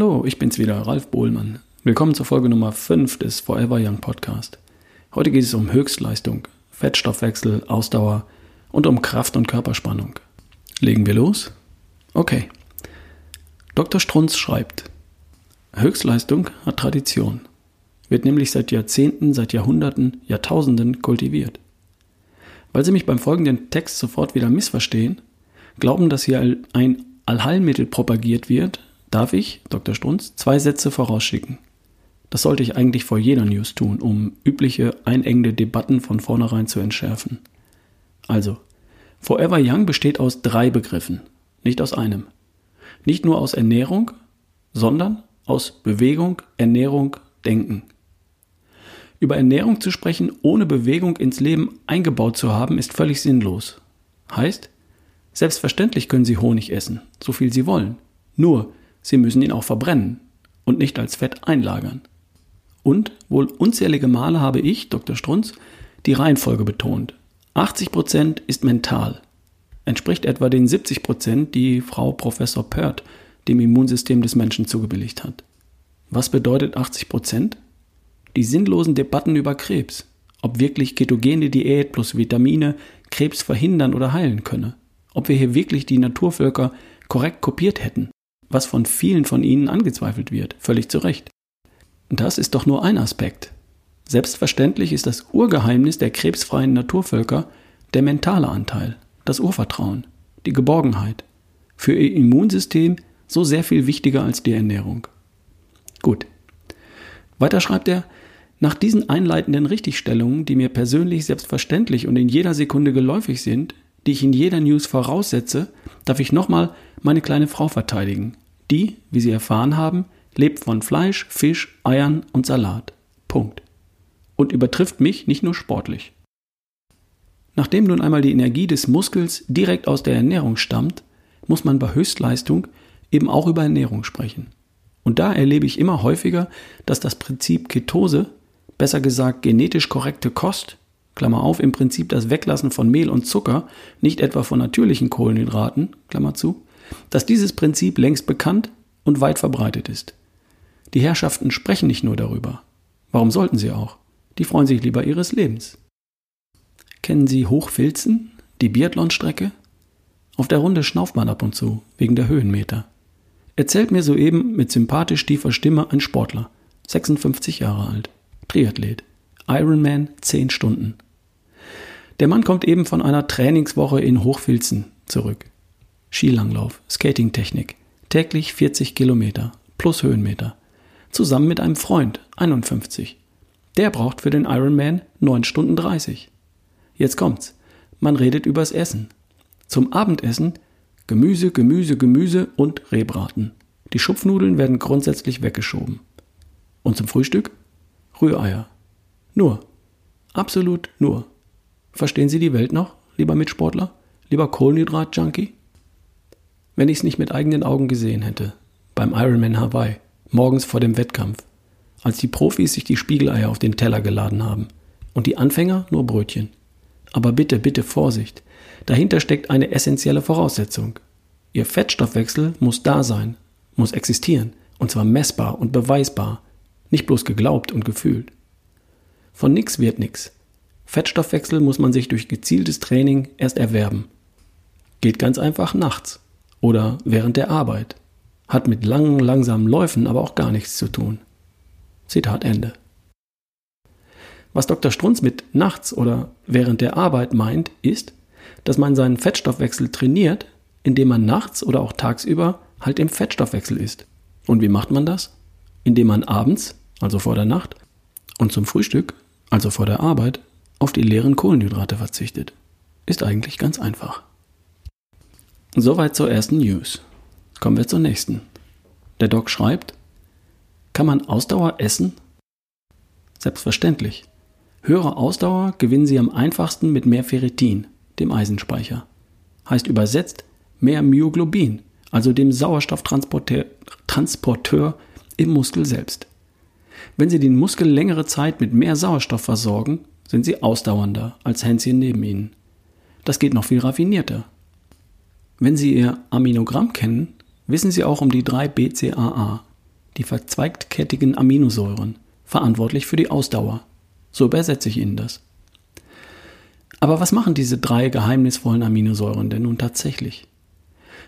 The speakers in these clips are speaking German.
Hallo, ich bin's wieder, Ralf Bohlmann. Willkommen zur Folge Nummer 5 des Forever Young Podcast. Heute geht es um Höchstleistung, Fettstoffwechsel, Ausdauer und um Kraft und Körperspannung. Legen wir los? Okay. Dr. Strunz schreibt, Höchstleistung hat Tradition, wird nämlich seit Jahrzehnten, seit Jahrhunderten, Jahrtausenden kultiviert. Weil Sie mich beim folgenden Text sofort wieder missverstehen, glauben, dass hier ein Allheilmittel propagiert wird, darf ich, Dr. Strunz, zwei Sätze vorausschicken. Das sollte ich eigentlich vor jeder News tun, um übliche einengende Debatten von vornherein zu entschärfen. Also, Forever Young besteht aus drei Begriffen, nicht aus einem. Nicht nur aus Ernährung, sondern aus Bewegung, Ernährung, Denken. Über Ernährung zu sprechen, ohne Bewegung ins Leben eingebaut zu haben, ist völlig sinnlos. Heißt, selbstverständlich können Sie Honig essen, so viel Sie wollen. Nur, Sie müssen ihn auch verbrennen und nicht als Fett einlagern. Und wohl unzählige Male habe ich, Dr. Strunz, die Reihenfolge betont. 80% ist mental. Entspricht etwa den 70%, die Frau Professor Pert dem Immunsystem des Menschen zugebilligt hat. Was bedeutet 80%? Die sinnlosen Debatten über Krebs. Ob wirklich ketogene Diät plus Vitamine Krebs verhindern oder heilen könne. Ob wir hier wirklich die Naturvölker korrekt kopiert hätten was von vielen von ihnen angezweifelt wird, völlig zu Recht. Das ist doch nur ein Aspekt. Selbstverständlich ist das Urgeheimnis der krebsfreien Naturvölker der mentale Anteil, das Urvertrauen, die Geborgenheit. Für ihr Immunsystem so sehr viel wichtiger als die Ernährung. Gut. Weiter schreibt er, nach diesen einleitenden Richtigstellungen, die mir persönlich selbstverständlich und in jeder Sekunde geläufig sind, die ich in jeder News voraussetze, darf ich nochmal meine kleine Frau verteidigen. Die, wie Sie erfahren haben, lebt von Fleisch, Fisch, Eiern und Salat. Punkt. Und übertrifft mich nicht nur sportlich. Nachdem nun einmal die Energie des Muskels direkt aus der Ernährung stammt, muss man bei Höchstleistung eben auch über Ernährung sprechen. Und da erlebe ich immer häufiger, dass das Prinzip Ketose, besser gesagt genetisch korrekte Kost, Klammer auf, im Prinzip das Weglassen von Mehl und Zucker, nicht etwa von natürlichen Kohlenhydraten, Klammer zu, dass dieses Prinzip längst bekannt und weit verbreitet ist. Die Herrschaften sprechen nicht nur darüber. Warum sollten sie auch? Die freuen sich lieber ihres Lebens. Kennen Sie Hochfilzen, die Biathlonstrecke? Auf der Runde schnauft man ab und zu, wegen der Höhenmeter. Erzählt mir soeben mit sympathisch tiefer Stimme ein Sportler, 56 Jahre alt, Triathlet, Ironman 10 Stunden. Der Mann kommt eben von einer Trainingswoche in Hochfilzen zurück. Skilanglauf, Skatingtechnik, täglich 40 Kilometer plus Höhenmeter. Zusammen mit einem Freund, 51. Der braucht für den Ironman 9 Stunden 30. Jetzt kommt's. Man redet übers Essen. Zum Abendessen Gemüse, Gemüse, Gemüse und Rehbraten. Die Schupfnudeln werden grundsätzlich weggeschoben. Und zum Frühstück Rühreier. Nur. Absolut nur. Verstehen Sie die Welt noch, lieber Mitsportler? Lieber Kohlenhydrat-Junkie? Wenn ich es nicht mit eigenen Augen gesehen hätte. Beim Ironman Hawaii, morgens vor dem Wettkampf, als die Profis sich die Spiegeleier auf den Teller geladen haben und die Anfänger nur Brötchen. Aber bitte, bitte Vorsicht. Dahinter steckt eine essentielle Voraussetzung. Ihr Fettstoffwechsel muss da sein, muss existieren, und zwar messbar und beweisbar, nicht bloß geglaubt und gefühlt. Von nix wird nix. Fettstoffwechsel muss man sich durch gezieltes Training erst erwerben. Geht ganz einfach nachts oder während der Arbeit. Hat mit langen, langsamen Läufen aber auch gar nichts zu tun. Zitat Ende. Was Dr. Strunz mit nachts oder während der Arbeit meint, ist, dass man seinen Fettstoffwechsel trainiert, indem man nachts oder auch tagsüber halt im Fettstoffwechsel ist. Und wie macht man das? Indem man abends, also vor der Nacht, und zum Frühstück, also vor der Arbeit, auf die leeren Kohlenhydrate verzichtet. Ist eigentlich ganz einfach. Soweit zur ersten News. Kommen wir zur nächsten. Der Doc schreibt, kann man Ausdauer essen? Selbstverständlich. Höhere Ausdauer gewinnen Sie am einfachsten mit mehr Ferritin, dem Eisenspeicher. Heißt übersetzt mehr Myoglobin, also dem Sauerstofftransporteur Transporteur im Muskel selbst. Wenn Sie den Muskel längere Zeit mit mehr Sauerstoff versorgen, sind Sie ausdauernder als Hänschen neben Ihnen. Das geht noch viel raffinierter. Wenn Sie Ihr Aminogramm kennen, wissen Sie auch um die drei BCAA. die verzweigtkettigen Aminosäuren, verantwortlich für die Ausdauer. So übersetze ich Ihnen das. Aber was machen diese drei geheimnisvollen Aminosäuren denn nun tatsächlich?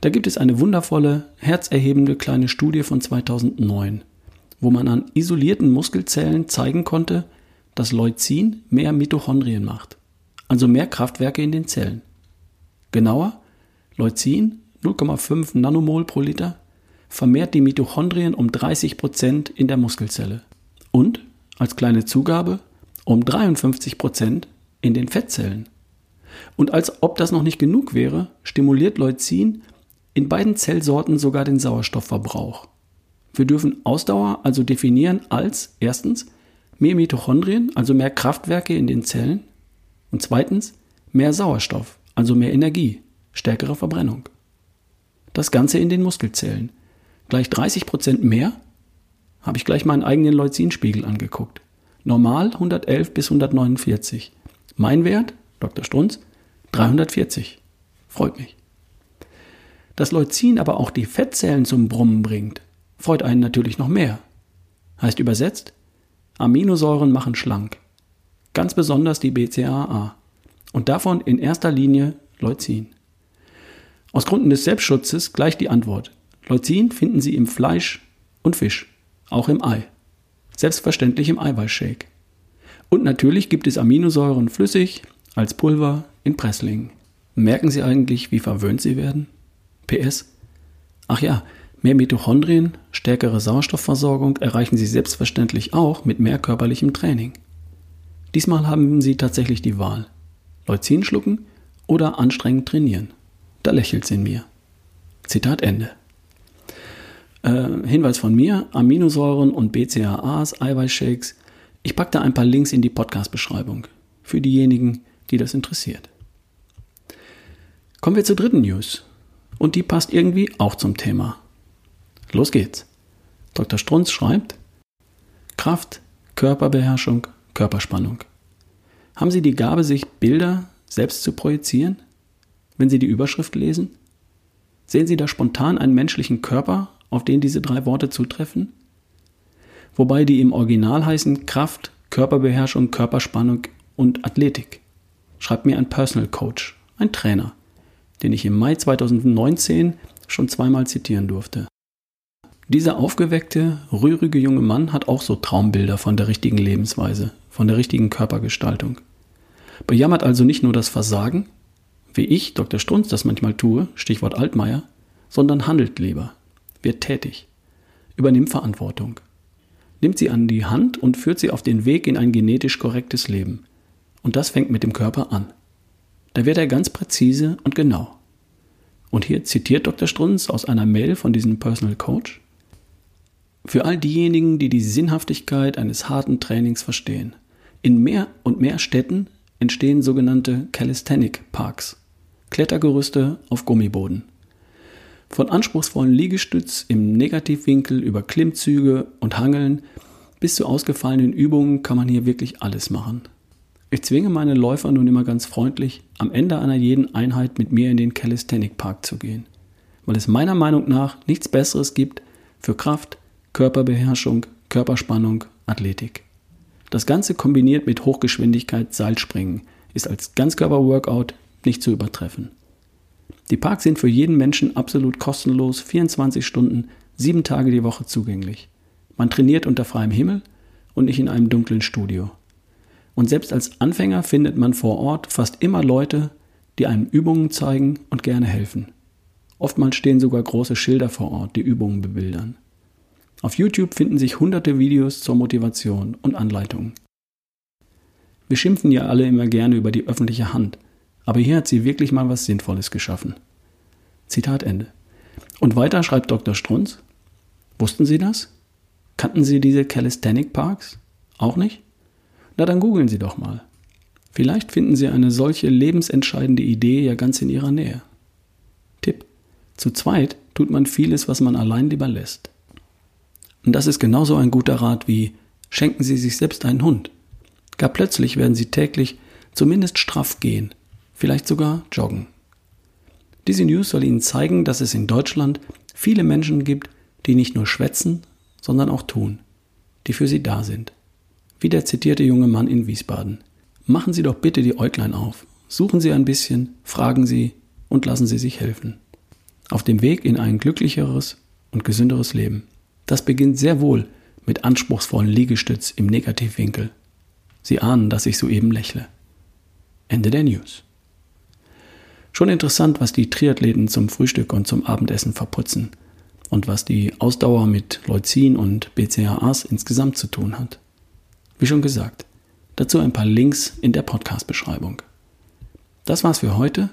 Da gibt es eine wundervolle, herzerhebende kleine Studie von 2009, wo man an isolierten Muskelzellen zeigen konnte, dass Leucin mehr Mitochondrien macht, also mehr Kraftwerke in den Zellen. Genauer, Leucin 0,5 Nanomol pro Liter vermehrt die Mitochondrien um 30 Prozent in der Muskelzelle und als kleine Zugabe um 53 Prozent in den Fettzellen. Und als ob das noch nicht genug wäre, stimuliert Leucin in beiden Zellsorten sogar den Sauerstoffverbrauch. Wir dürfen Ausdauer also definieren als erstens mehr Mitochondrien, also mehr Kraftwerke in den Zellen und zweitens mehr Sauerstoff, also mehr Energie, stärkere Verbrennung. Das Ganze in den Muskelzellen. Gleich 30 Prozent mehr? Habe ich gleich meinen eigenen Leucinspiegel angeguckt. Normal 111 bis 149. Mein Wert, Dr. Strunz, 340. Freut mich. Dass Leucin aber auch die Fettzellen zum Brummen bringt, freut einen natürlich noch mehr. Heißt übersetzt, Aminosäuren machen schlank. Ganz besonders die BCAA. Und davon in erster Linie Leucin. Aus Gründen des Selbstschutzes gleich die Antwort. Leucin finden Sie im Fleisch und Fisch, auch im Ei. Selbstverständlich im Eiweißshake. Und natürlich gibt es Aminosäuren flüssig, als Pulver, in Presslingen. Merken Sie eigentlich, wie verwöhnt Sie werden? PS. Ach ja, mehr Mitochondrien, stärkere Sauerstoffversorgung erreichen Sie selbstverständlich auch mit mehr körperlichem Training. Diesmal haben Sie tatsächlich die Wahl. Leucin schlucken oder anstrengend trainieren. Da lächelt sie in mir. Zitat Ende. Äh, Hinweis von mir, Aminosäuren und BCAAs, Eiweißshakes ich packe da ein paar Links in die Podcast-Beschreibung für diejenigen, die das interessiert. Kommen wir zur dritten News. Und die passt irgendwie auch zum Thema. Los geht's. Dr. Strunz schreibt, Kraft, Körperbeherrschung, Körperspannung. Haben Sie die Gabe, sich Bilder selbst zu projizieren, wenn Sie die Überschrift lesen? Sehen Sie da spontan einen menschlichen Körper, auf den diese drei Worte zutreffen? wobei die im Original heißen Kraft, Körperbeherrschung, Körperspannung und Athletik. Schreibt mir ein Personal Coach, ein Trainer, den ich im Mai 2019 schon zweimal zitieren durfte. Dieser aufgeweckte, rührige junge Mann hat auch so Traumbilder von der richtigen Lebensweise, von der richtigen Körpergestaltung. Bejammert also nicht nur das Versagen, wie ich, Dr. Strunz, das manchmal tue, Stichwort Altmaier, sondern handelt lieber, wird tätig, übernimmt Verantwortung nimmt sie an die Hand und führt sie auf den Weg in ein genetisch korrektes Leben. Und das fängt mit dem Körper an. Da wird er ganz präzise und genau. Und hier zitiert Dr. Strunz aus einer Mail von diesem Personal Coach. Für all diejenigen, die die Sinnhaftigkeit eines harten Trainings verstehen. In mehr und mehr Städten entstehen sogenannte Calisthenic Parks, Klettergerüste auf Gummiboden. Von anspruchsvollen Liegestütz im Negativwinkel über Klimmzüge und Hangeln bis zu ausgefallenen Übungen kann man hier wirklich alles machen. Ich zwinge meine Läufer nun immer ganz freundlich, am Ende einer jeden Einheit mit mir in den Calisthenic Park zu gehen, weil es meiner Meinung nach nichts Besseres gibt für Kraft, Körperbeherrschung, Körperspannung, Athletik. Das Ganze kombiniert mit Hochgeschwindigkeit Seilspringen ist als Ganzkörper-Workout nicht zu übertreffen. Die Parks sind für jeden Menschen absolut kostenlos, 24 Stunden, sieben Tage die Woche zugänglich. Man trainiert unter freiem Himmel und nicht in einem dunklen Studio. Und selbst als Anfänger findet man vor Ort fast immer Leute, die einem Übungen zeigen und gerne helfen. Oftmals stehen sogar große Schilder vor Ort, die Übungen bebildern. Auf YouTube finden sich hunderte Videos zur Motivation und Anleitungen. Wir schimpfen ja alle immer gerne über die öffentliche Hand, aber hier hat sie wirklich mal was Sinnvolles geschaffen. Zitat Ende. Und weiter schreibt Dr. Strunz, wussten Sie das? Kannten Sie diese Calisthenic Parks? Auch nicht? Na dann googeln Sie doch mal. Vielleicht finden Sie eine solche lebensentscheidende Idee ja ganz in Ihrer Nähe. Tipp. Zu zweit tut man vieles, was man allein lieber lässt. Und das ist genauso ein guter Rat wie schenken Sie sich selbst einen Hund. Gar plötzlich werden Sie täglich zumindest straff gehen vielleicht sogar joggen. Diese News soll Ihnen zeigen, dass es in Deutschland viele Menschen gibt, die nicht nur schwätzen, sondern auch tun, die für Sie da sind. Wie der zitierte junge Mann in Wiesbaden. Machen Sie doch bitte die Äuglein auf, suchen Sie ein bisschen, fragen Sie und lassen Sie sich helfen. Auf dem Weg in ein glücklicheres und gesünderes Leben. Das beginnt sehr wohl mit anspruchsvollen Liegestütz im Negativwinkel. Sie ahnen, dass ich soeben lächle. Ende der News. Schon interessant, was die Triathleten zum Frühstück und zum Abendessen verputzen und was die Ausdauer mit Leucin und BCAAs insgesamt zu tun hat. Wie schon gesagt, dazu ein paar Links in der Podcast-Beschreibung. Das war's für heute.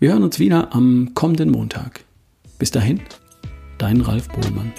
Wir hören uns wieder am kommenden Montag. Bis dahin, dein Ralf Bohlmann.